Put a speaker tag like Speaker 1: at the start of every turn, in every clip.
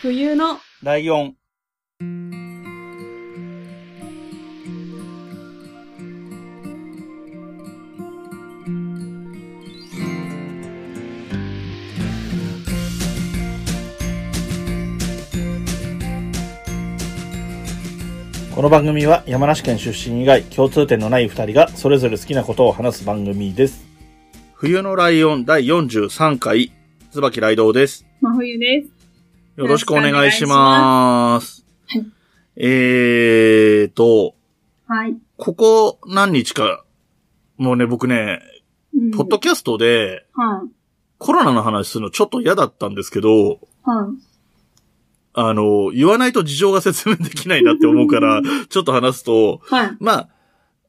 Speaker 1: 冬の
Speaker 2: ライオン。この番組は山梨県出身以外共通点のない二人がそれぞれ好きなことを話す番組です。冬のライオン第43回、椿ライドウです。
Speaker 1: 真冬です。
Speaker 2: よろしくお願いします。
Speaker 1: はい
Speaker 2: えーと、
Speaker 1: はい。
Speaker 2: ここ何日か、もうね、僕ね、
Speaker 1: うん
Speaker 2: ポッドキャストで
Speaker 1: はい。
Speaker 2: コロナの話するのちょっと嫌だったんですけど、
Speaker 1: はい。
Speaker 2: あの、言わないと事情が説明できないなって思うから、ちょっと話すと、
Speaker 1: はい。
Speaker 2: ま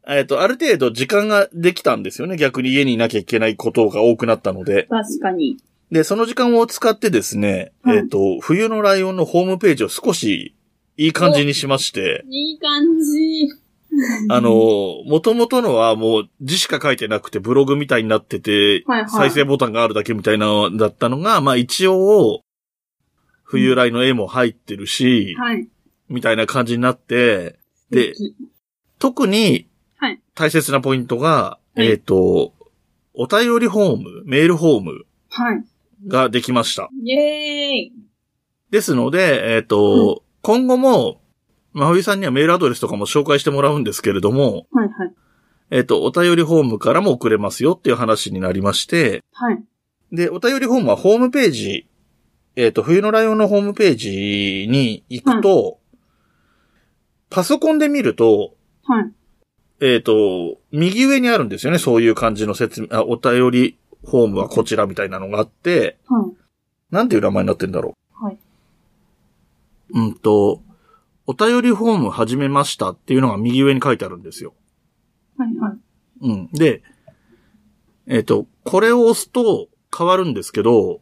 Speaker 2: あ、えっ、と、ある程度時間ができたんですよね。逆に家にいなきゃいけないことが多くなったので。
Speaker 1: 確かに。
Speaker 2: で、その時間を使ってですね、
Speaker 1: はい
Speaker 2: えっ、と、冬のライオンのホームページを少しいい感じにしまして、
Speaker 1: いい感じ。
Speaker 2: あの、元々のはもう字しか書いてなくてブログみたいになってて、
Speaker 1: はいはい
Speaker 2: 再生ボタンがあるだけみたいなのだったのが、まあ一応、冬来の絵も入ってるし、
Speaker 1: はい。
Speaker 2: みたいな感じになって、で特に
Speaker 1: はい。
Speaker 2: 大切なポイントが、
Speaker 1: はい
Speaker 2: えっ、と、お便りホーム、メールホーム
Speaker 1: はい。
Speaker 2: ができました。
Speaker 1: イェーイ。
Speaker 2: ですので、えっ、と、今後も、まふいさんにはメールアドレスとかも紹介してもらうんですけれども、
Speaker 1: はいはい。
Speaker 2: えっ、と、お便りホームからも送れますよっていう話になりまして、
Speaker 1: はい。
Speaker 2: で、お便りホームはホームページ、えっ、と、冬のライオンのホームページに行くと、パソコンで見ると、
Speaker 1: はい。
Speaker 2: えっ、と、右上にあるんですよね、そういう感じの説明、あ、お便りホームはこちらみたいなのがあって、
Speaker 1: はい。
Speaker 2: なんていう名前になってんだろ
Speaker 1: はい。
Speaker 2: う。うんと、お便りフォーム始めましたっていうのが右上に書いてあるんですよ。
Speaker 1: はい。はい。
Speaker 2: うん。で、えっ、と、これを押すと変わるんですけど、
Speaker 1: はい。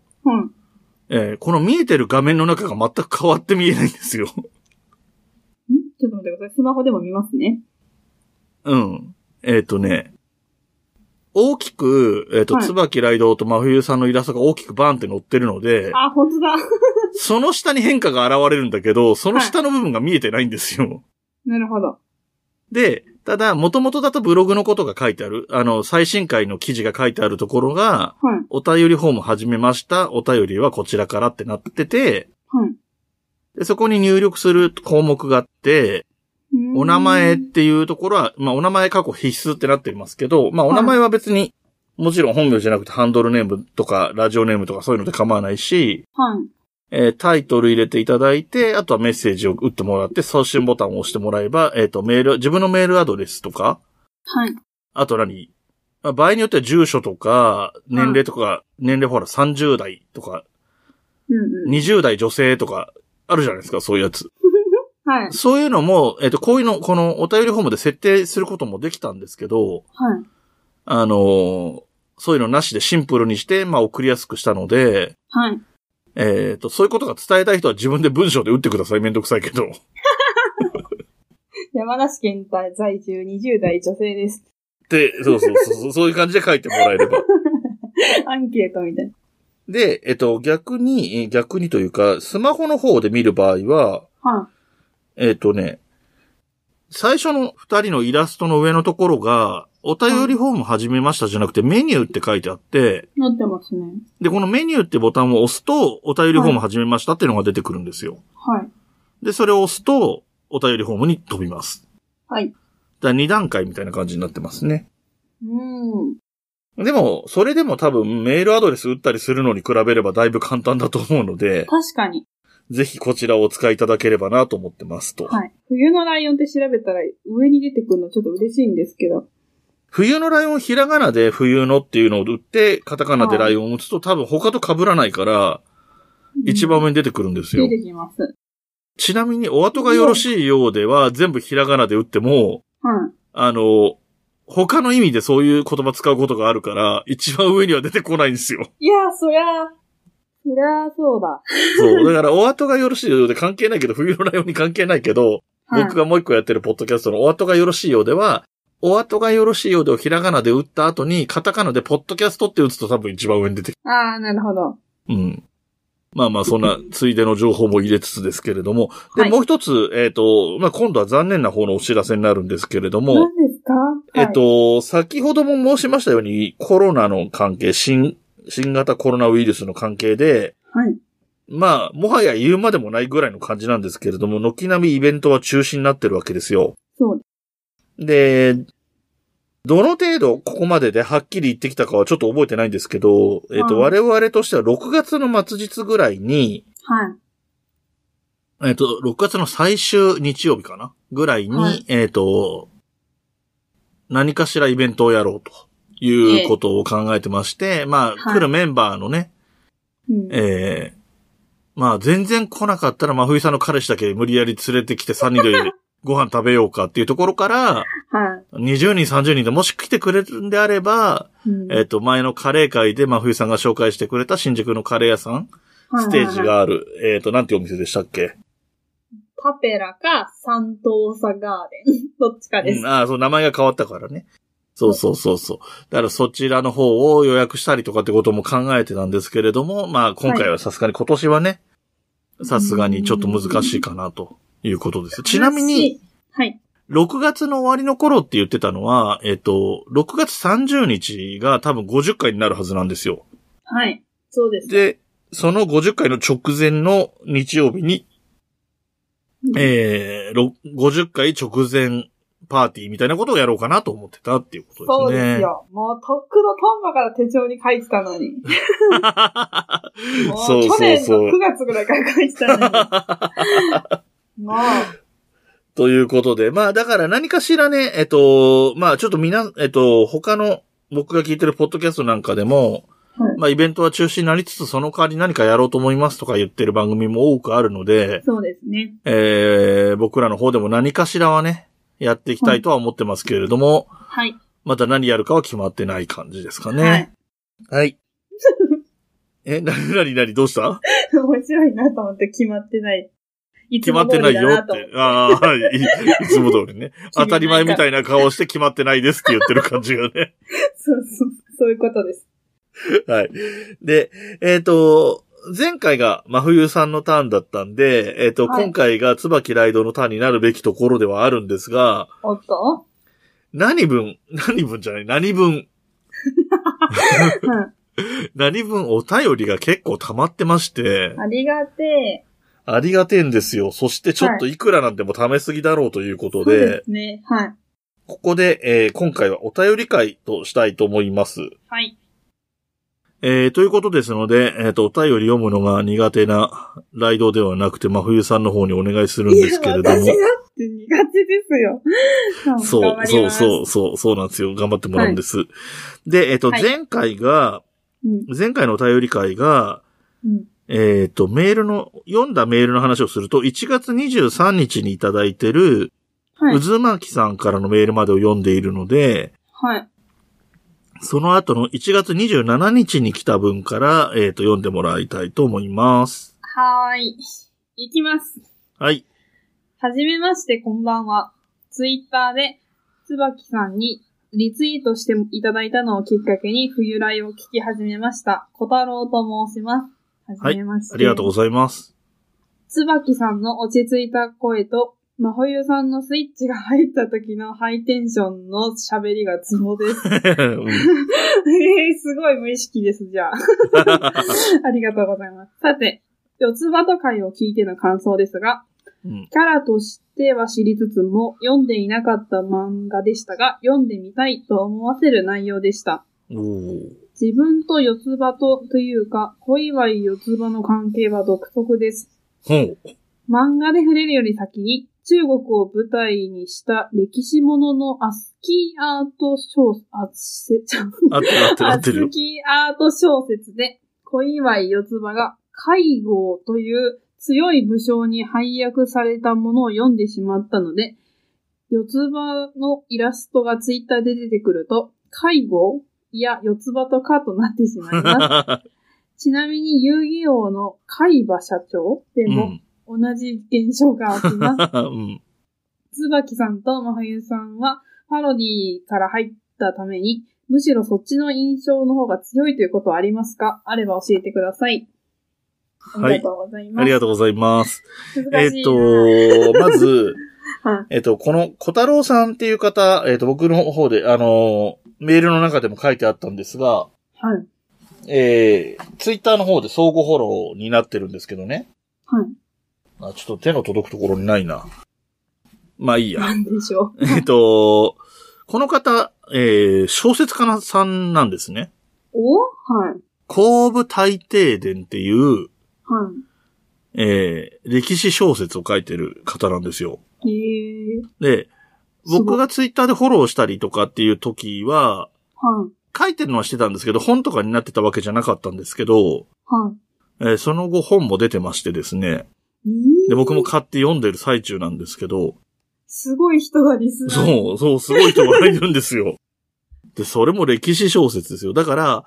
Speaker 2: えーこの見えてる画面の中が全く変わって見えないんですよ。
Speaker 1: ん？ちょっと待ってください。スマホでも見ますね。
Speaker 2: うん。えっ、とね、大きく、えっ、と、
Speaker 1: はい
Speaker 2: 椿ライドウと真冬さんのイラストが大きくバーンって載ってるので、
Speaker 1: あ、本当だ。
Speaker 2: その下に変化が現れるんだけど、その下の部分が見えてないんですよ。
Speaker 1: なるほど。
Speaker 2: で、ただ、元々だとブログのことが書いてある、あの、最新回の記事が書いてあるところが、
Speaker 1: はい。
Speaker 2: お便りフォーム始めました、お便りはこちらからってなってて、
Speaker 1: はい。
Speaker 2: でそこに入力する項目があって、お名前っていうところは、まあ、お名前過去必須ってなってますけど、まあ、お名前は別に、もちろん本名じゃなくてハンドルネームとかラジオネームとかそういうので構わないし、
Speaker 1: はい。
Speaker 2: えータイトル入れていただいて、あとはメッセージを打ってもらって、送信ボタンを押してもらえば、えっ、と、メール、自分のメールアドレスとか、
Speaker 1: はい。
Speaker 2: あと何？まあ場合によっては住所とか、年齢とか、年齢ほら30代とか、
Speaker 1: うんうん。
Speaker 2: 20代女性とか、あるじゃないですか、そういうやつ。
Speaker 1: はい。
Speaker 2: そういうのも、えっ、と、こういうの、このお便りフォームで設定することもできたんですけど、
Speaker 1: はい。
Speaker 2: あのーそういうのなしでシンプルにして、まあ送りやすくしたので、
Speaker 1: はい。
Speaker 2: えっ、と、そういうことが伝えたい人は自分で文章で打ってください。めんどくさいけど。
Speaker 1: 山梨県在住20代女性です。
Speaker 2: で、そうそうそうそう、そういう感じで書いてもらえれば。
Speaker 1: アンケートみたいな。
Speaker 2: で、えっ、と、逆に、えー逆にというか、スマホの方で見る場合は、
Speaker 1: は
Speaker 2: えっ、とね、最初の二人のイラストの上のところが、お便りフォーム始めましたじゃなくてメニューって書いてあって、
Speaker 1: い。なってますね。
Speaker 2: で、このメニューってボタンを押すと、お便りフォーム始めましたっていうのが出てくるんですよ。
Speaker 1: はい。
Speaker 2: で、それを押すと、お便りフォームに飛びます。
Speaker 1: はい。
Speaker 2: だ二段階みたいな感じになってますね。
Speaker 1: うん。
Speaker 2: でも、それでも多分メールアドレス打ったりするのに比べればだいぶ簡単だと思うので、
Speaker 1: 確かに。
Speaker 2: ぜひこちらをお使いいただければなと思ってますと。
Speaker 1: はい。冬のライオンって調べたら上に出てくるのちょっと嬉しいんですけど。
Speaker 2: 冬のライオンひらがなで冬のっていうのを打って、カタカナでライオンを打つと多分他と被らないから、一番上に出てくるんですよ
Speaker 1: 出。てきます。
Speaker 2: ちなみにお後がよろしいようでは全部ひらがなで打っても、
Speaker 1: はい。
Speaker 2: あの、他の意味でそういう言葉使うことがあるから、一番上には出てこないんですよ。
Speaker 1: いやー、そりゃ、そりゃそうだ。
Speaker 2: そう。だから、お後がよろしいようで関係ないけど、冬のライオンに関係ないけど、
Speaker 1: はい
Speaker 2: 僕がもう一個やってるポッドキャストのお後がよろしいようでは、お後がよろしいようでをひらがなで打った後に、カタカナでポッドキャストって打つと多分一番上に出てく
Speaker 1: あー、なるほど。
Speaker 2: る。うん。まあまあ、そんな、ついでの情報も入れつつですけれども。で、
Speaker 1: はい
Speaker 2: もう一つ、えっ、と、まあ今度は残念な方のお知らせになるんですけれども、
Speaker 1: 何ですか？
Speaker 2: えっ、と、先ほども申しましたように、コロナの関係、新、新型コロナウイルスの関係で、
Speaker 1: はい。はい。
Speaker 2: まあ、もはや言うまでもないぐらいの感じなんですけれども、軒並みイベントは中止になってるわけですよ。
Speaker 1: そう。
Speaker 2: で、どの程度ここまでではっきり言ってきたかはちょっと覚えてないんですけど、えっ、と、
Speaker 1: はい
Speaker 2: 我々としては6月の末日ぐらいに、
Speaker 1: はい。
Speaker 2: えっ、と、6月の最終日曜日かな？ぐらいに、
Speaker 1: はい
Speaker 2: えっ、と、何かしらイベントをやろうということを考えてまして、まあ、
Speaker 1: はい
Speaker 2: 来るメンバーのね、
Speaker 1: うん。
Speaker 2: ええまあ、全然来なかったら、真冬さんの彼氏だけ無理やり連れてきて3人で ご飯食べようかっていうところから、
Speaker 1: はい。
Speaker 2: 20人、30人でもし来てくれるんであれば、
Speaker 1: うん
Speaker 2: えっ、と、前のカレー会で真冬さんが紹介してくれた新宿のカレー屋さん、ステージ。がある、えっ、と、なんていうお店でしたっけ？
Speaker 1: パペラかサントーサガーデン。どっちかです。
Speaker 2: うん、ああ、そう、名前が変わったからね。そうそうそうそう。だからそちらの方を予約したりとかってことも考えてたんですけれども、まあ今回はさすがに今年はね、さすがにちょっと難しいかなということです。ちなみに、、
Speaker 1: はい。
Speaker 2: 6月の終わりの頃って言ってたのは、えっ、と、6月30日が多分50回になるはずなんですよ。
Speaker 1: はい。そうです。
Speaker 2: で、その50回の直前の日曜日に、えー、ろ50回直前パーティーみたいなことをやろうかなと思ってたっていうことですね。
Speaker 1: そうですよ。もう、とっくのトンバから手帳に書いてたのに。もう、
Speaker 2: そうそう
Speaker 1: 去年の
Speaker 2: そう
Speaker 1: 9月ぐらいから書いてたのに。もう、
Speaker 2: ということで、まあだから何かしらね、えっと、まあちょっとみな、えっと、他の僕が聞いてるポッドキャストなんかでも、
Speaker 1: はい
Speaker 2: まあイベントは中止になりつつ、その代わり何かやろうと思いますとか言ってる番組も多くあるので、
Speaker 1: そうですね。
Speaker 2: えー、僕らの方でも何かしらはね、やっていきたいとは思ってますけれども、
Speaker 1: はい。
Speaker 2: また何やるかは決まってない感じですか
Speaker 1: はい
Speaker 2: ね。。はい。え、なになになにどうした？
Speaker 1: 面白いなと思って決まってない。い
Speaker 2: 決まってないよって。ああ、はい。いいつも通りね。当たり前みたいな顔をして決まってないですって言ってる感じがね。
Speaker 1: そうそう、そういうことです。
Speaker 2: はい。で、えっ、と、前回が真冬さんのターンだったんで、えっ、と、
Speaker 1: はい
Speaker 2: 今回が椿ライドのターンになるべきところではあるんですが、
Speaker 1: おっと？
Speaker 2: 何分、何分じゃない、何分、
Speaker 1: うん。
Speaker 2: 何分お便りが結構溜まってまして、
Speaker 1: ありがてえ。
Speaker 2: ありがてえんですよ。そしてちょっといくらなんでも貯めすぎだろうということ
Speaker 1: そう
Speaker 2: で、
Speaker 1: ですね。はい。
Speaker 2: ここで、えー今回はお便り会としたいと思います。
Speaker 1: はい。
Speaker 2: えー、ということですので、えっ、と、お便り読むのが苦手なライドではなくて、真冬さんの方にお願いするんですけれども。
Speaker 1: いや私だって苦手ですよ。
Speaker 2: そう、そう、
Speaker 1: う。
Speaker 2: そう、そう、そうなんですよ。頑張ってもらうんです。で、えっ、と、
Speaker 1: はい
Speaker 2: 前回が、
Speaker 1: うん。
Speaker 2: 前回のお便り会が、
Speaker 1: うん。
Speaker 2: えっ、と、メールの、読んだメールの話をすると、1月23日にいただいてる、
Speaker 1: はい。
Speaker 2: 渦巻さんからのメールまでを読んでいるので、
Speaker 1: はい。
Speaker 2: その後の1月27日に来た分から、えっ、と、読んでもらいたいと思います。
Speaker 1: はーい。いきます。
Speaker 2: はい。
Speaker 1: はじめまして、こんばんは。ツイッターで、つばきさんにリツイートしていただいたのをきっかけに、冬来を聞き始めました。小太郎と申します。はじめまして。
Speaker 2: ありがとうございます。
Speaker 1: つばきさんの落ち着いた声と、まほゆさんのスイッチが入った時のハイテンションの喋りがツボです。
Speaker 2: うん
Speaker 1: えー、すごい無意識です、じゃあ。ありがとうございます。さて、四つ葉と会を聞いての感想ですが、
Speaker 2: うん
Speaker 1: キャラとしては知りつつも、読んでいなかった漫画でしたが、読んでみたいと思わせる内容でした。自分と四つ葉とというか、小祝四つ葉の関係は独特です。漫画で触れるより先に、中国を舞台にした歴史もののアスキーアート小、あ、せ、ちゃん、
Speaker 2: 合ってる合ってる合
Speaker 1: ア
Speaker 2: ってる
Speaker 1: ス。キーアート小説で、小祝四つ葉が海郷という強い武将に配役されたものを読んでしまったので、四つ葉のイラストがツイッターで出てくると、海郷いや、四つ葉とかとなってしまいます。ちなみに遊戯王の海馬社長でも
Speaker 2: うん。
Speaker 1: 同じ現象が起きます。
Speaker 2: うん。
Speaker 1: 椿さんと真冬さんはパロディから入ったために、むしろそっちの印象の方が強いということはありますか？あれば教えてください。ありがとうございます。
Speaker 2: ありがとうございます。えっ、と、まず、
Speaker 1: はい。
Speaker 2: えっ、と、この小太郎さんっていう方、えっ、と、僕の方で、あの、メールの中でも書いてあったんですが、
Speaker 1: はい。
Speaker 2: えー、ツイッターの方で相互フォローになってるんですけどね。
Speaker 1: はい。
Speaker 2: あ、ちょっと手の届くところにないな。まあいいや。
Speaker 1: なんでしょう。
Speaker 2: えっと、この方、えー、小説家さんなんですね。
Speaker 1: お？はい。
Speaker 2: 後部大帝伝っていう、
Speaker 1: はい。
Speaker 2: えー、歴史小説を書いてる方なんですよ。
Speaker 1: ええ
Speaker 2: で、
Speaker 1: すごい
Speaker 2: 僕がツイッターでフォローしたりとかっていう時は、
Speaker 1: はい。
Speaker 2: 書いてるのはしてたんですけど、本とかになってたわけじゃなかったんですけど、
Speaker 1: は
Speaker 2: えーその後本も出てましてですね。で、僕も買って読んでる最中なんですけど、
Speaker 1: すごい人がリスナーに。
Speaker 2: そう、そう、すごい人がいるんですよ。で、それも歴史小説ですよ。だから、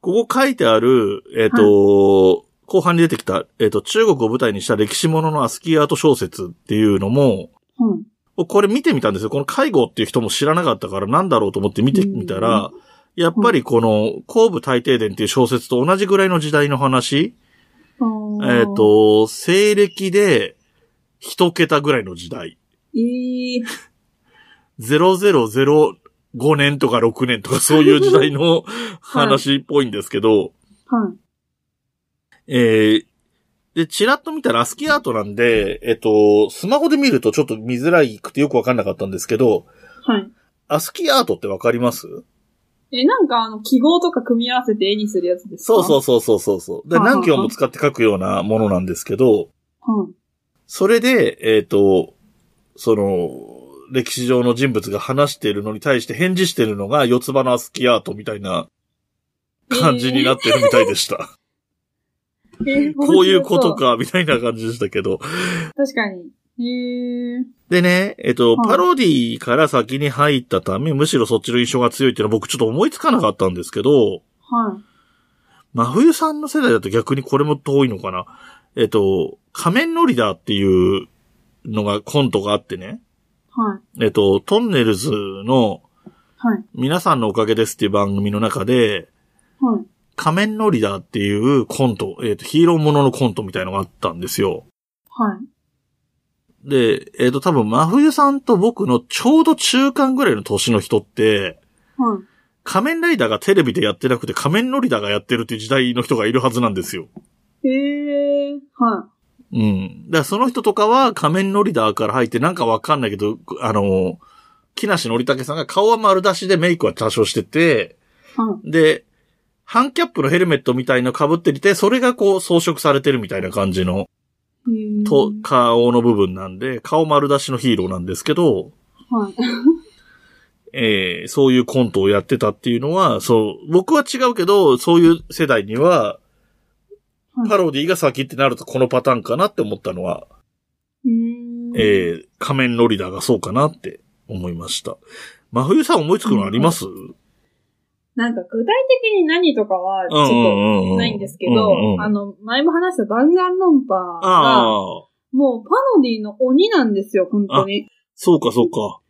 Speaker 2: ここ書いてある、えっ、と、後半に出てきた、えっ、と、中国を舞台にした歴史もののアスキーアート小説っていうのも、
Speaker 1: はい。
Speaker 2: これ見てみたんですよ。この介護っていう人も知らなかったからなんだろうと思って見てみたら、やっぱりこの、後部大帝伝っていう小説と同じぐらいの時代の話、えっ、
Speaker 1: え、
Speaker 2: と、西暦で一桁ぐらいの時代。
Speaker 1: ええ
Speaker 2: 0005年とか6年とかそういう時代の話っぽいんですけど、
Speaker 1: はい。
Speaker 2: えー、で、チラッと見たらアスキーアートなんで、えっと、スマホで見るとちょっと見づらいくてよくわかんなかったんですけど、
Speaker 1: はい。
Speaker 2: アスキーアートってわかります？
Speaker 1: え、なんかあの、記号とか組み合わせて絵にするやつですか？
Speaker 2: そうそううそうそうそうそう。で、何行も使って書くようなものなんですけど、
Speaker 1: はい。
Speaker 2: それで、えっ、と、その、歴史上の人物が話しているのに対して返事してるのが四つ葉のアスキーアートみたいな感じになってるみたいでした。
Speaker 1: えー
Speaker 2: こういうこと。か、みたいな感じでしたけど。
Speaker 1: 確かに。
Speaker 2: でね、えっ、と、
Speaker 1: はい
Speaker 2: パロディから先に入ったため、むしろそっちの印象が強いっていうのは僕ちょっと思いつかなかったんですけど、
Speaker 1: はい。
Speaker 2: 真冬さんの世代だと逆にこれも遠いのかな。えっ、と、仮面ノリダーっていうのがコントがあってね。
Speaker 1: はい。
Speaker 2: えっ、と、トンネルズの
Speaker 1: はい。
Speaker 2: 皆さんのおかげですっていう番組の中で、
Speaker 1: はい。
Speaker 2: 仮面ノリダーっていうコント、えっ、と、ヒーローもののコントみたいのがあったんですよ。
Speaker 1: はい。
Speaker 2: で、えっ、と、多分、真冬さんと僕のちょうど中間ぐらいの年の人って、
Speaker 1: はい。
Speaker 2: 仮面ライダーがテレビでやってなくて仮面ノリダーがやってるっていう時代の人がいるはずなんですよ。
Speaker 1: へえは
Speaker 2: うん。だからその人とかは仮面ノリダーから入ってなんかわかんないけど、あの、木梨憲武さんが顔は丸出しでメイクは多少してて、
Speaker 1: い。はい。
Speaker 2: で、ハンキャップのヘルメットみたいの被っていて、それがこう装飾されてるみたいな感じの、と、顔の部分なんで、顔丸出しのヒーローなんですけど、
Speaker 1: はい。
Speaker 2: えーそういうコントをやってたっていうのは、そう、僕は違うけど、そういう世代には、
Speaker 1: はい
Speaker 2: パロディが先ってなるとこのパターンかなって思ったのは。えー仮面ノリダーがそうかなって思いました。真冬さん思いつくのあります、
Speaker 1: なんか具体的に何とかはちょっと
Speaker 2: と
Speaker 1: ないんですけ
Speaker 2: うん
Speaker 1: ど
Speaker 2: うんう、ん
Speaker 1: あの、前も話した弾丸論破
Speaker 2: あ
Speaker 1: が、
Speaker 2: あ、
Speaker 1: もうパロディの鬼なんですよ、本当に。
Speaker 2: そうかそうか。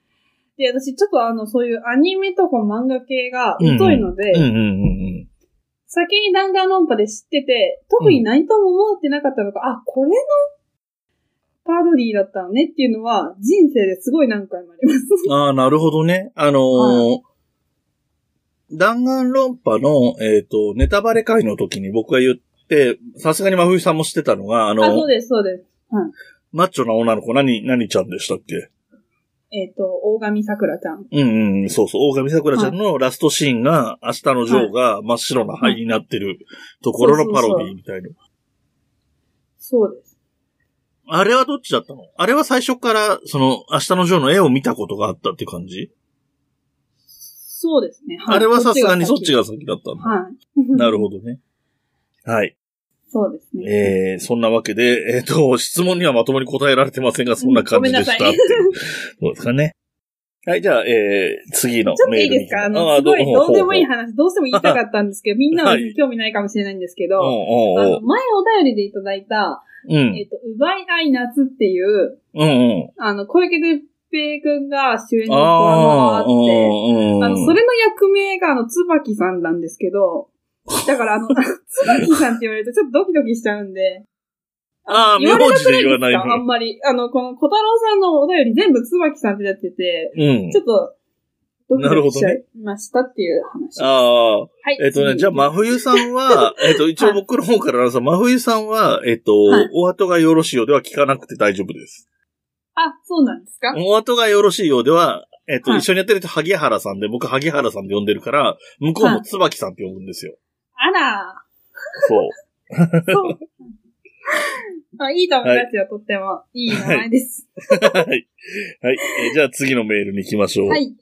Speaker 1: で、私ちょっとあの、そういうアニメとか漫画系が疎いので、
Speaker 2: うんうんうんうん。
Speaker 1: 先に弾丸論破で知ってて、特に何とも思ってなかったのが、あ、これのパロディだったのねっていうのは、人生ですごい何回もあります。
Speaker 2: ああ、なるほどね。あのー弾丸論破の、えっ、と、ネタバレ会の時に僕が言って、さすがに真冬さんも知ってたのが、あの、
Speaker 1: あ、そうです、そうです。
Speaker 2: マッチョな女の子、何、何ちゃんでしたっけ？
Speaker 1: えっ、と、大神桜ちゃん。
Speaker 2: うんうん、そうそう。大神桜ちゃんのラストシーンが、明日のジョーが真っ白な灰になってるところのパロディみたいな。
Speaker 1: そうです。
Speaker 2: あれはどっちだったの？あれは最初から、その、明日のジョーの絵を見たことがあったって感じ、
Speaker 1: そうですね。はい
Speaker 2: あれはさすがにそっち
Speaker 1: が
Speaker 2: が先だったんだ。
Speaker 1: はい。
Speaker 2: なるほどね。はい。
Speaker 1: そうですね。
Speaker 2: えー、そんなわけで、えっ、と、質問にはまともに答えられてませんが、そんな感じでした。
Speaker 1: ごめんなさい
Speaker 2: そうですかね。はい、じゃあ、えー、次の
Speaker 1: ちょっと
Speaker 2: メールに
Speaker 1: いいですか？あの、すごいどうでもいい話、どうしても言いたかったんですけど、みんなは興味ないかもしれないんですけど、
Speaker 2: おうおうおう
Speaker 1: あの、前お便りでいただいた、
Speaker 2: うん
Speaker 1: えっ、と、奪い合い夏っていう、
Speaker 2: うんうん。
Speaker 1: あの、小池徹平くんが主演のドラマがあって、
Speaker 2: うんうん
Speaker 1: あの、それの役名があの、椿さんなんですけど、だからあの、つばきさんって言われるとちょっとドキドキしちゃうんで。
Speaker 2: ああ、
Speaker 1: 言われたく
Speaker 2: 名字で言わない
Speaker 1: あんまり。あの、この小太郎さんのお便り全部つばきさんってやってて、
Speaker 2: うん
Speaker 1: ち。ょっと、ドキドキしちゃ
Speaker 2: なる
Speaker 1: いましたっていう話。
Speaker 2: ああ、
Speaker 1: はい。
Speaker 2: えっとね、じゃあ、真冬さんは、えっと、一応僕の方からなんですが真冬さんは、えっと
Speaker 1: はい、
Speaker 2: お後がよろしいようでは聞かなくて大丈夫です。
Speaker 1: あ、そうなんですか？
Speaker 2: お後がよろしいようでは、えっと、
Speaker 1: はい
Speaker 2: 一緒にやってる人、萩原さんで、僕、萩原さんで呼んでるから、向こうも椿さんって呼ぶんですよ。
Speaker 1: あら
Speaker 2: そう。
Speaker 1: そう。あいい友達はとってもいい名前です。
Speaker 2: はい。はい。えーじゃあ次のメールに行きましょう。
Speaker 1: はい。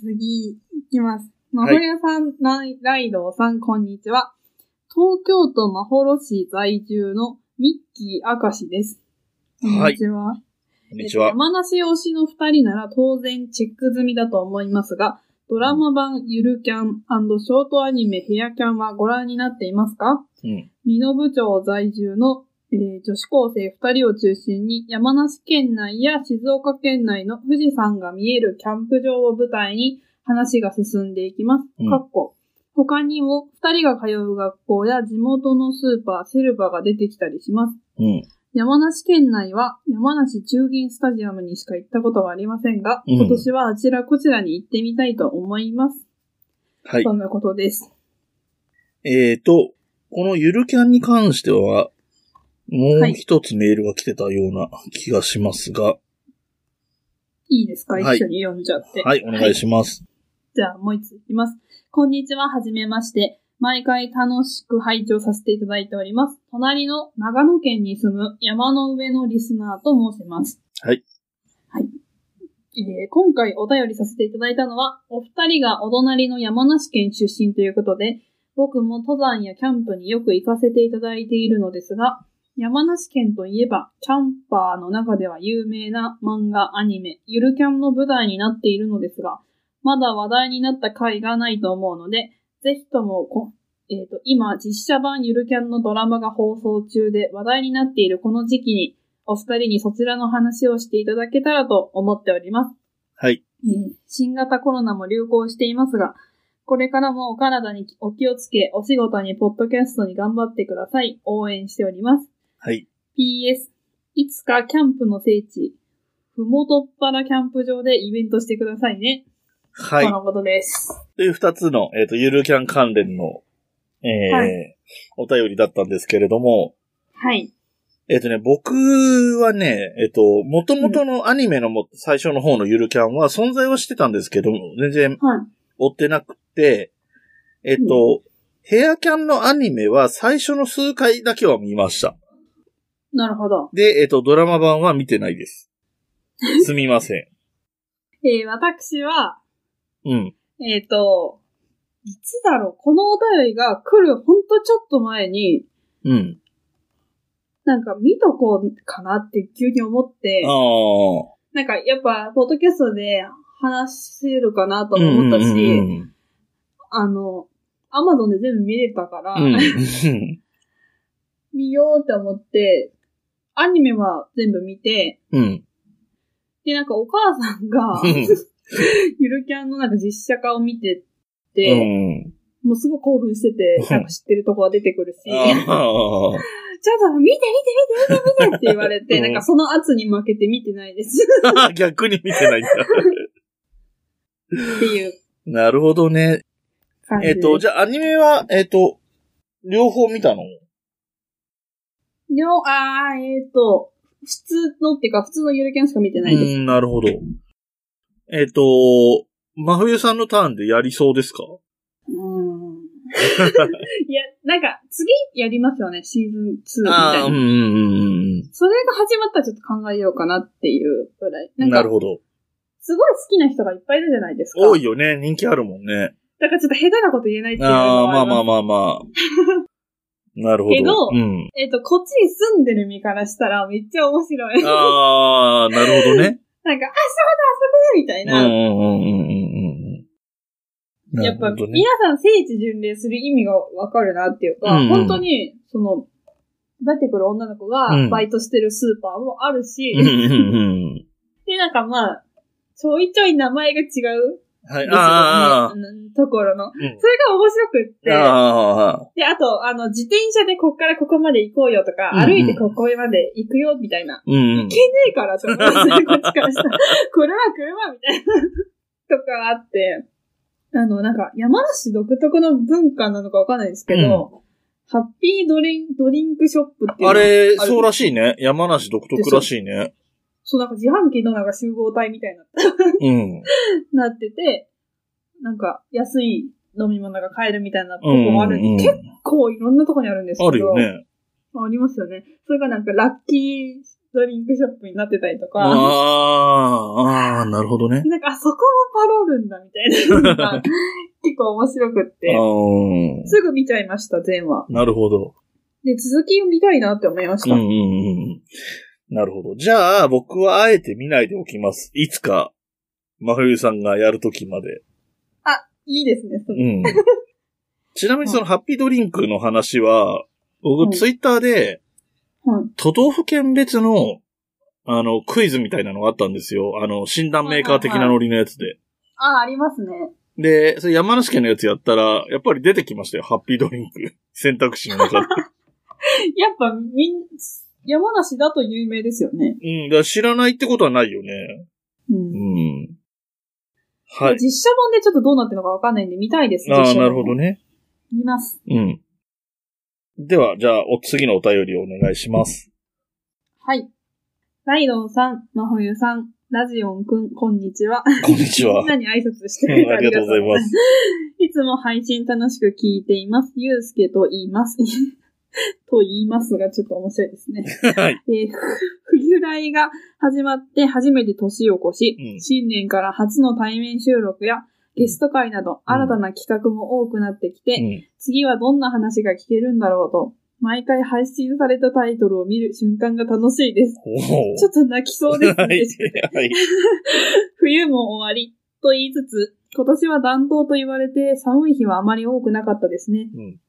Speaker 1: 次、いきます。まほりゃさん、ライライドウさん、こんにちは。東京都まほろ市在住のミッキー明石です。こんにちは。
Speaker 2: こんにちは。
Speaker 1: 山梨推しの二人なら当然チェック済みだと思いますが、ドラマ版ゆるキャンショートアニメヘアキャンはご覧になっていますか？
Speaker 2: うん。
Speaker 1: 美濃部町在住の、えー女子高生二人を中心に山梨県内や静岡県内の富士山が見えるキャンプ場を舞台に話が進んでいきます。
Speaker 2: うん
Speaker 1: かっこ他にも二人が通う学校や地元のスーパー、セルバが出てきたりします。
Speaker 2: うん。
Speaker 1: 山梨県内は山梨中銀スタジアムにしか行ったことはありませんが、
Speaker 2: うん
Speaker 1: 今年はあちらこちらに行ってみたいと思います。
Speaker 2: はい。
Speaker 1: そんなことです。
Speaker 2: えーと、このゆるキャンに関しては、もう
Speaker 1: はい
Speaker 2: 一つメールが来てたような気がしますが、
Speaker 1: いいですか？
Speaker 2: はい
Speaker 1: 一緒に読んじゃって。
Speaker 2: はい、お願いします。
Speaker 1: じゃあ、もう一ついきます。こんにちは、はじめまして。毎回楽しく拝聴させていただいております。隣の長野県に住む山の上のリスナーと申します。
Speaker 2: はい。
Speaker 1: はい。えー今回お便りさせていただいたのは、お二人がお隣の山梨県出身ということで、僕も登山やキャンプによく行かせていただいているのですが、山梨県といえば、キャンパーの中では有名な漫画、アニメ、ゆるキャンの舞台になっているのですが、まだ話題になった回がないと思うので、ぜひともこ、えっ、と、今、実写版ゆるキャンのドラマが放送中で話題になっているこの時期に、お二人にそちらの話をしていただけたらと思っております。
Speaker 2: はい。
Speaker 1: えー新型コロナも流行していますが、これからもお体にお気をつけ、お仕事にポッドキャストに頑張ってください。応援しております。
Speaker 2: はい。
Speaker 1: PS、いつかキャンプの聖地、ふもとっぱらキャンプ場でイベントしてくださいね。
Speaker 2: はい
Speaker 1: と。のことです。
Speaker 2: という二つの、えっ、と、ゆるキャン関連の、えー
Speaker 1: は
Speaker 2: お便りだったんですけれども、
Speaker 1: はい。
Speaker 2: えっ、とね、僕はね、えっ、と、元々のアニメのも最初の方のゆるキャンは存在はしてたんですけども、全然
Speaker 1: はい。
Speaker 2: 追ってなくて、えっ、と、ヘアキャンのアニメは最初の数回だけは見ました。
Speaker 1: なるほど。
Speaker 2: で、えっ、と、ドラマ版は見てないです。すみません。
Speaker 1: えー私は、
Speaker 2: うん。
Speaker 1: えっ、と、いつだろう、このお便りが来るほんとちょっと前に、
Speaker 2: うん。
Speaker 1: なんか見とこうかなって急に思って、
Speaker 2: ああ。
Speaker 1: なんかやっぱ、ポッドキャストで話せるかなとも思ったし、
Speaker 2: うんうん
Speaker 1: あの、アマゾンで全部見れたから、
Speaker 2: うんうん。
Speaker 1: 見ようって思って、アニメは全部見て、
Speaker 2: うん。
Speaker 1: で、なんかお母さんが
Speaker 2: うん、
Speaker 1: ゆるキャンのなんか実写化を見て
Speaker 2: う
Speaker 1: て、
Speaker 2: ん。
Speaker 1: もうすごい興奮してて、なんか知ってるとこが出てくるし、ちょっ
Speaker 2: あ
Speaker 1: と見て見て見て見て見てって言われて、
Speaker 2: うん
Speaker 1: なんかその圧に負けて見てないです。
Speaker 2: あ。逆に見てないんだ。
Speaker 1: っていう
Speaker 2: なるほどね。えっ、と、じゃあアニメは、えっ、と、両方見たの？
Speaker 1: でも、あー、えっ、と、普通のっていうか、普通のゆるキャンしか見てないです。
Speaker 2: うん、なるほど。えっ、と、真冬さんのターンでやりそうですか？
Speaker 1: うーん。いや、なんか、次やりますよね、シーズン2みた
Speaker 2: ああ、うん
Speaker 1: いな。
Speaker 2: うんうん
Speaker 1: それが始まったらちょっと考えようかなっていうぐらい。
Speaker 2: う。
Speaker 1: な
Speaker 2: なるほど。
Speaker 1: すごい好きな人がいっぱいいるじゃないですか。
Speaker 2: 多いよね。人気あるもんね。
Speaker 1: だからちょっと下手なこと言えないっていうの
Speaker 2: ああ、まあまあ
Speaker 1: あ。
Speaker 2: まあまあ。なるほど。
Speaker 1: けど
Speaker 2: うん。
Speaker 1: えっ、と、こっちに住んでる身からしたらめっちゃ面白い。
Speaker 2: ああ、なるほどね。
Speaker 1: なんか、あ、みたいな。
Speaker 2: んうんうんうんうん。な
Speaker 1: やっぱ、
Speaker 2: ね。
Speaker 1: 皆さん聖地巡礼する意味がわかるなっていうか、
Speaker 2: うんうん
Speaker 1: 本当に、その、出てくる女の子が
Speaker 2: うん
Speaker 1: バイトしてるスーパーもあるし、で、なんかまあ、ちょいちょい名前が違う
Speaker 2: はい。ああ、
Speaker 1: ところの。
Speaker 2: うん
Speaker 1: それが面白くって、で、あと、あの、自転車でこっからここまで行こうよとか、
Speaker 2: うんうん
Speaker 1: 歩いてここまで行くよ、みたいな。
Speaker 2: うんうん
Speaker 1: 行け。ねえからと思こっちからしたら。これは車みたいな。とかあって、あの、なんか、山梨独特の文化なのかわかんないですけど、ハッピードリンドリンクショップっていう
Speaker 2: あれ、
Speaker 1: る
Speaker 2: そうらしいね。山梨独特らしいね。
Speaker 1: そう、なんか自販機のなんか集合体みたいな、
Speaker 2: うん。
Speaker 1: なってて、なんか安い飲み物が買えるみたいなとこもあるんで、
Speaker 2: うんうん
Speaker 1: 結構いろんなとこにあるんですけど。
Speaker 2: あるよね。
Speaker 1: ありますよね。それがなんかラッキードリンクショップになってたりとか、
Speaker 2: ああ、ああ、なるほどね。
Speaker 1: なんかあそこもパロるんだみたいなのが 結構面白くって、
Speaker 2: うん。
Speaker 1: すぐ見ちゃいました、全話。
Speaker 2: なるほど。
Speaker 1: で、続きを見たいなって思いました。
Speaker 2: うんうんうん。なるほど。じゃあ、僕はあえて見ないでおきます。いつか、真冬さんがやるときまで。
Speaker 1: いいですね、それ
Speaker 2: うん。ちなみにそのハッピードリンクの話は、
Speaker 1: うん
Speaker 2: 僕ツイッターで、
Speaker 1: はい。
Speaker 2: 都道府県別の、あの、クイズみたいなのがあったんですよ。あの、診断メーカー的なノリのやつで。
Speaker 1: あ、ありますね。
Speaker 2: で、それ山梨県のやつやったら、やっぱり出てきましたよ。ハッピードリンク。選択肢の中で。
Speaker 1: やっぱ、みん、山梨だと有名ですよね。
Speaker 2: うん。だ知らないってことはないよね。
Speaker 1: う。
Speaker 2: うんん。はい。
Speaker 1: 実写版でちょっとどうなってるのかわかんないんで見たいです
Speaker 2: ああ、なるほどね。
Speaker 1: 見ます。
Speaker 2: うん。では、じゃあ、お次のお便りをお願いします。
Speaker 1: はい。ライドウさん、真冬さん、ラジオンくん、こんにちは。
Speaker 2: こんにちは
Speaker 1: みん。なに挨拶して
Speaker 2: うんありがとうございます。
Speaker 1: いつも配信楽しく聞いています。ゆうすけと言います。と言いますが、ちょっと面白いですね。
Speaker 2: はい。
Speaker 1: えーふ冬来が始まって初めて年を越し、
Speaker 2: うん
Speaker 1: 新年から初の対面収録やゲスト会など新たな企画も多くなってきて、
Speaker 2: うん。
Speaker 1: 次はどんな話が聞けるんだろうと、毎回配信されたタイトルを見る瞬間が楽しいです。ちょっと泣きそうですね。
Speaker 2: はい。はい。
Speaker 1: 冬も終わりと言いつつ、今年は暖冬と言われて寒い日はあまり多くなかったですね。
Speaker 2: うん。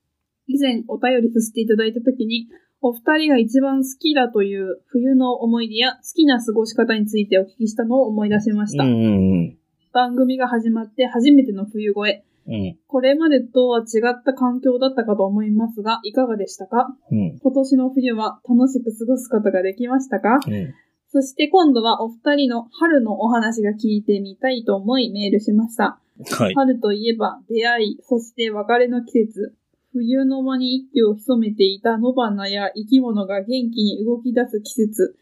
Speaker 1: 以前お便りさせていただいた時に、お二人が一番好きだという冬の思い出や好きな過ごし方についてお聞きしたのを思い出しました。
Speaker 2: うんうん
Speaker 1: 番組が始まって初めての冬越え。
Speaker 2: うん。うん。
Speaker 1: これまでとは違った環境だったかと思いますが、いかがでしたか？
Speaker 2: うん。
Speaker 1: 今年の冬は楽しく過ごすことができましたか？
Speaker 2: うん。
Speaker 1: そして今度はお二人の春のお話が聞いてみたいと思いメールしました。
Speaker 2: はい。
Speaker 1: 春といえば出会い、そして別れの季節。冬の間に一気を潜めていた野花や生き物が元気に動き出す季節。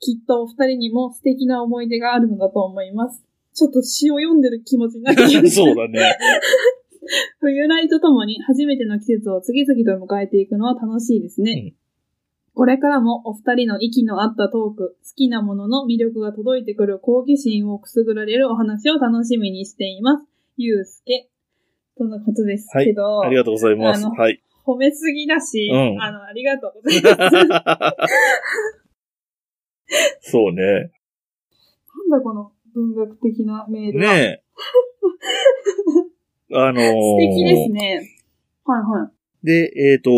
Speaker 1: きっとお二人にも素敵な思い出があるのだと思います。ちょっと詩を読んでる気持ちになってきました。
Speaker 2: そうだね。
Speaker 1: 冬来とともに初めての季節を次々と迎えていくのは楽しいですね。
Speaker 2: うん
Speaker 1: これからもお二人の息の合ったトーク、好きなものの魅力が届いてくる好奇心をくすぐられるお話を楽しみにしています。ゆうすけ。とのことですけど、
Speaker 2: ありがとうございます。はい。
Speaker 1: 褒めすぎだし、
Speaker 2: うん
Speaker 1: あの、ありがとうございます。なん
Speaker 2: そうね。
Speaker 1: だこの文学的なメールは。
Speaker 2: ねえ。あのー、
Speaker 1: 素敵ですね。はいはい。
Speaker 2: で、えっ、と、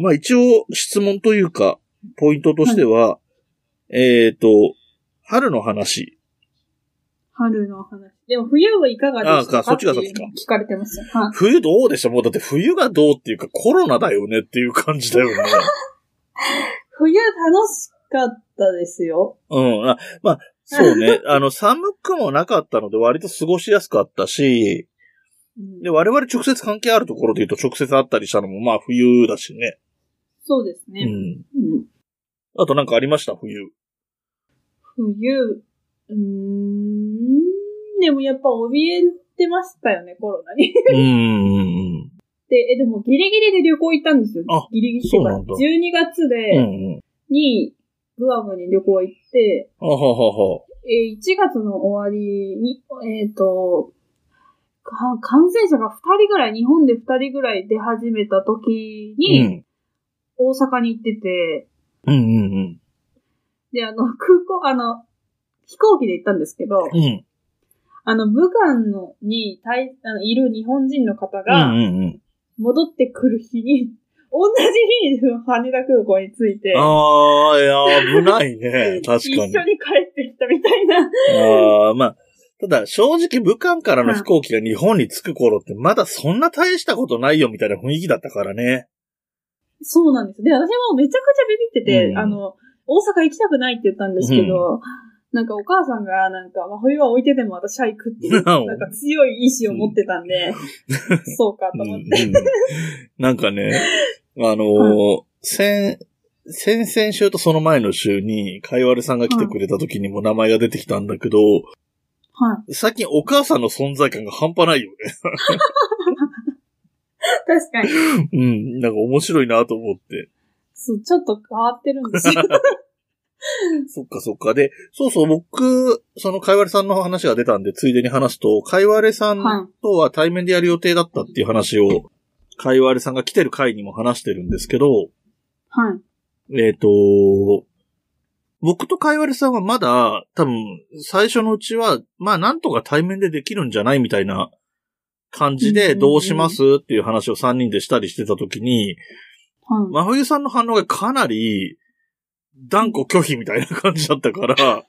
Speaker 2: まあ、一応質問というか、ポイントとしては、えっ、と、春の話。
Speaker 1: 春の話。でも冬はいかがでしたか？
Speaker 2: あそっちが先か
Speaker 1: ていうの聞かれてますよ。はい。
Speaker 2: 冬どうでした？もうだって冬がどうっていうかコロナだよねっていう感じだよね。
Speaker 1: 冬楽しかったですよ。
Speaker 2: うん。あまあ、そうね。あの、寒くもなかったので割と過ごしやすかったし、
Speaker 1: うん
Speaker 2: で、我々直接関係あるところで言うと直接会ったりしたのもまあ冬だしね。
Speaker 1: そうですね。
Speaker 2: うん。
Speaker 1: うん
Speaker 2: あとなんかありました？冬。
Speaker 1: 冬、うーん、でもやっぱ怯えてましたよね、コロナに。
Speaker 2: うんうん
Speaker 1: で、え、でもギリギリで旅行行ったんですよ。
Speaker 2: あ
Speaker 1: ギリギリってか
Speaker 2: そうなんだ
Speaker 1: 12月で。に、グアムに旅行行って、
Speaker 2: あははは。
Speaker 1: えー1月の終わりに、えっ、と、か感染者が2人ぐらい、日本で2人ぐらい出始めた時
Speaker 2: う
Speaker 1: に、
Speaker 2: ん。
Speaker 1: 大阪に行ってて、
Speaker 2: うんうんうん。
Speaker 1: で、あの、空港、あの、飛行機で行ったんですけど、
Speaker 2: うん。
Speaker 1: あの、武漢のに対あのいる日本人の方
Speaker 2: うん
Speaker 1: が、
Speaker 2: うんうん。
Speaker 1: 戻ってくる日に、同じ日に羽田空港に着いて、
Speaker 2: ああ、いや、危ないね。確
Speaker 1: 一緒
Speaker 2: かに。
Speaker 1: に帰ってきたみたいな。
Speaker 2: ああ、まあ、ただ、正直武漢からの飛行機が日本に着く頃ってまだそんな大したことないよみたいな雰囲気だったからね。
Speaker 1: そうなんです。で、私もめちゃくちゃビビってて、
Speaker 2: うん
Speaker 1: あの、大阪行きたくないって言ったんですけど、なんかお母さんが、なんか、まあ、冬は置いてても私は行くっていう、なんか強い意志を持ってたんで、そうかと思って。
Speaker 2: うんうんなんかね、あのー先、先々週とその前の週に、かいわれさんが来てくれた時にも名前が出てきたんだけど、
Speaker 1: はい。
Speaker 2: 最近お母さんの存在感が半端ないよね。
Speaker 1: 確かに。
Speaker 2: うん、なんか面白いなと思って。
Speaker 1: そう、ちょっと変わってるんですよ。
Speaker 2: そっかそっか。で、そうそう、僕、そのかいわれさんの話が出たんで、ついでに話すと、かいわれさん
Speaker 1: は
Speaker 2: とは対面でやる予定だったっていう話を、かいわれさんが来てる回にも話してるんですけど、
Speaker 1: はい。
Speaker 2: えっ、と、僕とかいわれさんはまだ、多分、最初のうちは、まあなんとか対面でできるんじゃないみたいな感じで、どうしますっていう話を3人でしたりしてた時に、
Speaker 1: はい。
Speaker 2: 真冬さんの反応がかなり、断固拒否みたいな感じだったから、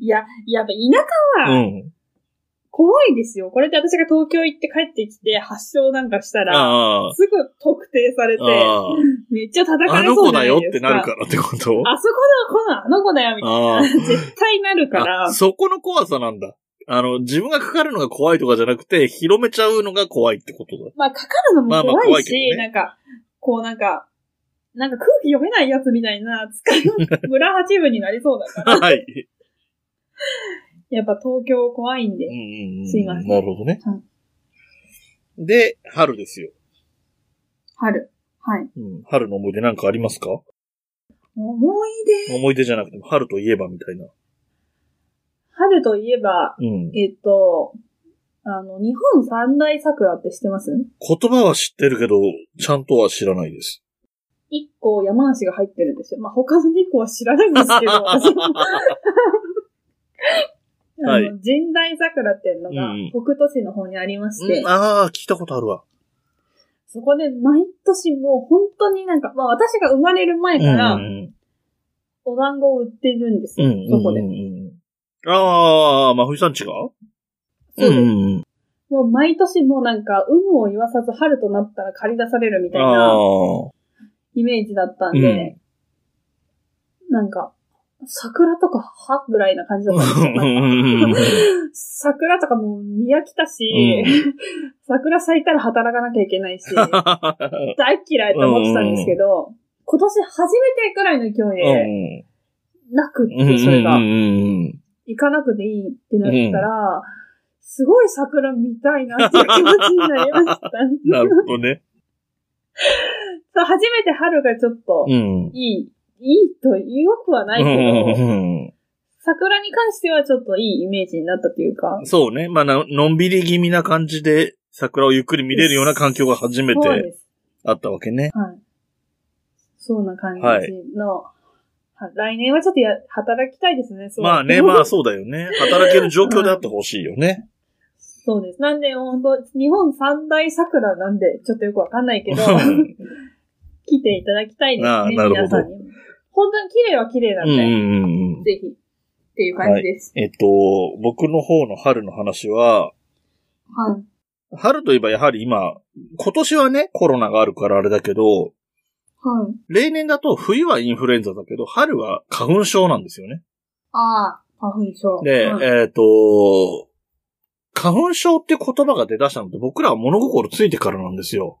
Speaker 1: いや、やっぱ田舎は
Speaker 2: うん。
Speaker 1: 怖いですよ。これで私が東京行って帰ってきて発症なんかしたら、
Speaker 2: ああ。
Speaker 1: すぐ特定されて、
Speaker 2: あ
Speaker 1: めっちゃ叩
Speaker 2: あ。あ
Speaker 1: かれそう
Speaker 2: の子だよ
Speaker 1: じゃないですか。
Speaker 2: ってなるからってこと？
Speaker 1: あそこの子のあの子だよ、みたい
Speaker 2: ああ
Speaker 1: な。絶対なるから
Speaker 2: あ。そこの怖さなんだ。あの、自分がかかるのが怖いとかじゃなくて、広めちゃうのが怖いってことだ。
Speaker 1: まあ、かかるのも
Speaker 2: まあまあ
Speaker 1: 怖い
Speaker 2: ね
Speaker 1: なんか、こうなんか、なんか空気読めないやつみたいな、使い、村八分になりそうだから。
Speaker 2: はい。
Speaker 1: やっぱ東京怖いんで
Speaker 2: うん。
Speaker 1: すいません
Speaker 2: なるほどね
Speaker 1: は。
Speaker 2: で、春ですよ。
Speaker 1: 春。はい。
Speaker 2: うん。春の思い出なんかありますか？
Speaker 1: 思い出？
Speaker 2: 思い出じゃなくても、春といえばみたいな。
Speaker 1: 春といえば、
Speaker 2: うん。
Speaker 1: えっと、あの、日本三大桜って知ってます？
Speaker 2: 言葉は知ってるけど、ちゃんとは知らないです。
Speaker 1: 一個山梨が入ってるんですよ。まあ、他の二個は知らないんですけど、私 も あ
Speaker 2: はい
Speaker 1: の、神代桜っていうのが
Speaker 2: うん、
Speaker 1: 北斗市の方にありまして、
Speaker 2: うんああ、聞いたことあるわ。
Speaker 1: そこで毎年もう本当になんか、まあ私が生まれる前
Speaker 2: うん
Speaker 1: から
Speaker 2: うん
Speaker 1: お団子を売ってるんですよ、
Speaker 2: うん。
Speaker 1: そこで
Speaker 2: うん。うんうんああ、まふいさんちが？
Speaker 1: そうです
Speaker 2: んうん。
Speaker 1: もう毎年もうなんか、有無を言わさず春となったら借り出されるみたい
Speaker 2: あ
Speaker 1: な
Speaker 2: あ。
Speaker 1: イメージだったんで、なんか、桜とかはぐらいな感じだったんですよ。桜とかもう見飽きたし、
Speaker 2: う
Speaker 1: 桜咲いたら働かなきゃいけないし、大嫌いと思ってたんですけど、今年初めてくらいの勢いで、なくって、それが、行かなくていいってなったら、すごい桜見たいなっていう気持ちになりました。
Speaker 2: なるほどね。
Speaker 1: 初めて春がちょっと
Speaker 2: うん。
Speaker 1: いい、いいと良くはないけど、桜に関してはちょっといいイメージになったというか、
Speaker 2: そうね。まあな、のんびり気味な感じで桜をゆっくり見れるような環境が初めて。あったわけね。
Speaker 1: はい。そんな感じの、は来年はちょっとや、働きたいですね。
Speaker 2: まあね、まあそうだよね。働ける状況であってほしいよね。
Speaker 1: そうです。なんで、本当日本三大桜なんで、ちょっとよくわかんないけど、来ていただきたいですね、
Speaker 2: ああなるほど
Speaker 1: 皆さんにも。本当に綺麗は綺麗なんで、
Speaker 2: うんうんうんうん。
Speaker 1: ぜひ、っていう感じです。
Speaker 2: えっと、僕の方の春の話は、
Speaker 1: はい。
Speaker 2: 春といえばやはり今、今年はね、コロナがあるからあれだけど、
Speaker 1: はい。
Speaker 2: 例年だと冬はインフルエンザだけど、春は花粉症なんですよね。
Speaker 1: ああ、花粉症。
Speaker 2: で、
Speaker 1: はい
Speaker 2: えっ、と、花粉症って言葉が出だしたのって僕らは物心ついてからなんですよ。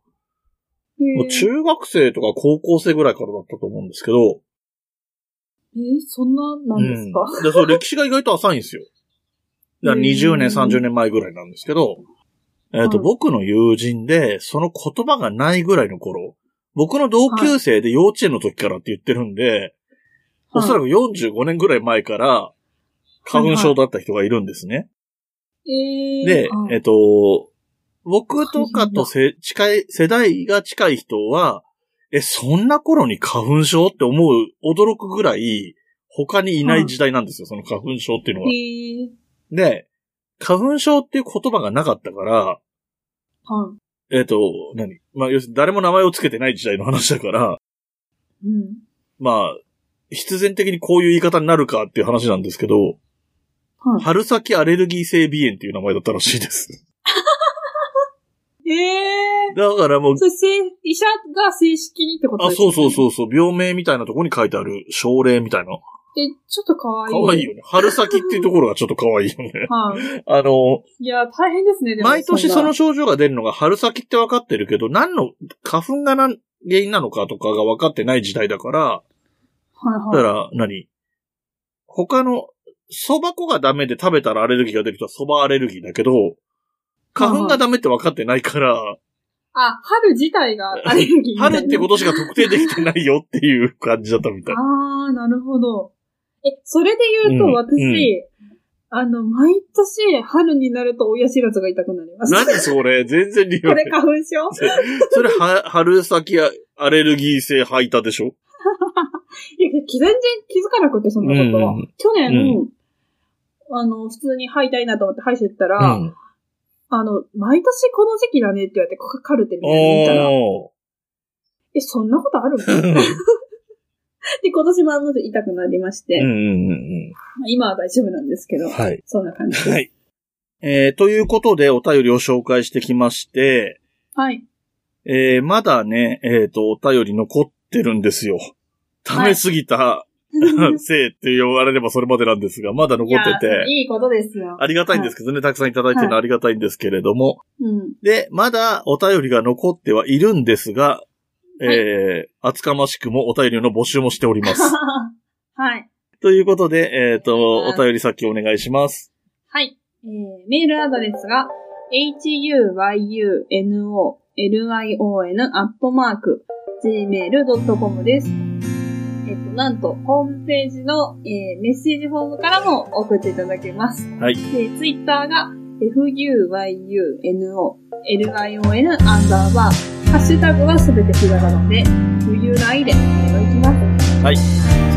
Speaker 2: もう中学生とか高校生ぐらいからだったと思うんですけど。
Speaker 1: えーそんな、なんですか、
Speaker 2: うん。で、それ歴史が意外と浅いんですよ。だから20年、30年前ぐらいなんですけど、えっ、と、
Speaker 1: はい。
Speaker 2: 僕の友人で、その言葉がないぐらいの頃、僕の同級生で幼稚園の時からって言ってるんで、おそらく45年ぐらい前から、花粉症だった人がいるんですね。
Speaker 1: はい。
Speaker 2: えっと、僕とかとせ近い、世代が近い人は、え、そんな頃に花粉症って思う、驚くぐらい、他にいない時代なんですよ、その花粉症っていうのは。
Speaker 1: えー、
Speaker 2: で、花粉症っていう言葉がなかったから、
Speaker 1: はい。
Speaker 2: えっ、と、何？まあ、要するに誰も名前をつけてない時代の話だから、
Speaker 1: うん。
Speaker 2: まあ、必然的にこういう言い方になるかっていう話なんですけど、
Speaker 1: はい
Speaker 2: 春先アレルギー性鼻炎っていう名前だったらしいです。
Speaker 1: ええ
Speaker 2: だからもう
Speaker 1: 医者が正式にってこと
Speaker 2: あ、
Speaker 1: ですか
Speaker 2: そうそうそうそう、病名みたいなところに書いてある症例みたいな。
Speaker 1: え、ちょっと可愛い。
Speaker 2: 可愛いよね。春先っていうところがちょっと可愛いよね。
Speaker 1: はい。
Speaker 2: あの、
Speaker 1: いや、大変ですね、でも。
Speaker 2: 毎年その症状が出るのが春先って分かってるけど、何の、花粉が何原因なのかとかが分かってない時代だから、
Speaker 1: はいはい。
Speaker 2: だから何、他の、蕎麦粉がダメで食べたらアレルギーが出る人は蕎麦アレルギーだけど、花粉がダメって分かってないから、
Speaker 1: あ、春自体がアレルギー。
Speaker 2: 春ってことしか特定できてないよっていう感じだったみたい。
Speaker 1: あー、なるほど。え、それで言うと、
Speaker 2: うん
Speaker 1: 私、
Speaker 2: うん
Speaker 1: あの、毎年春になると親知らずが痛くなります。
Speaker 2: 何それ？全然理由
Speaker 1: これ花粉症？
Speaker 2: それは、春先アレルギー性吐いたでしょ？
Speaker 1: いや、全然気づかなくて、そんなことは。
Speaker 2: うん
Speaker 1: 去年、
Speaker 2: う
Speaker 1: あの、普通に吐いたいなと思って歯医者行ったら、
Speaker 2: うん。
Speaker 1: あの、毎年この時期だねって言われて、こカルテみたいなの見たら、
Speaker 2: お
Speaker 1: え、そんなことある。で、今年もあの痛くなりまして、
Speaker 2: うんうんうん
Speaker 1: まあ今は大丈夫なんですけど、
Speaker 2: うん。はい。
Speaker 1: そんな感じです。
Speaker 2: はい。えー、ということでお便りを紹介してきまして、
Speaker 1: はい。
Speaker 2: えー、まだね、えっ、と、お便り残ってるんですよ。溜めすぎた、せいって言われればそれまでなんですが、まだ残ってて、
Speaker 1: いいことですよ。
Speaker 2: ありがたいんですけどね、たくさんいただいてるのはありがたいんですけれども、
Speaker 1: うん。
Speaker 2: で、まだお便りが残ってはいるんですが、えー、厚かましくもお便りの募集もしております。
Speaker 1: はい。
Speaker 2: ということで、えっ、と、
Speaker 1: はい
Speaker 2: お便り先お願いします。
Speaker 1: はい。えー、メールアドレスが、huyunolion.gmail.com です。えっ、と、なんと、ホームページの、えーメッセージフォームからも送っていただけます。
Speaker 2: はい。
Speaker 1: で、ツイッターが、fuyunolion アンダーバー、ハッシュタグはすべてひらがなで、冬来でお願いします。
Speaker 2: はい。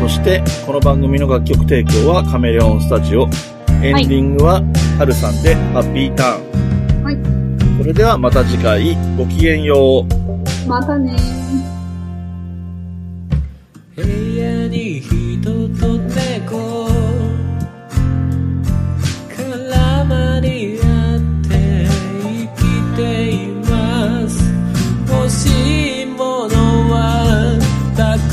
Speaker 2: そして、この番組の楽曲提供はカメレオンスタジオ。エンディングは、はるさんでハッピーターン。
Speaker 1: はい。
Speaker 2: それではまた次回、ごきげんよう。
Speaker 1: またねー。
Speaker 3: 部屋に人と猫。絡まり合って生きています。欲しいものはたく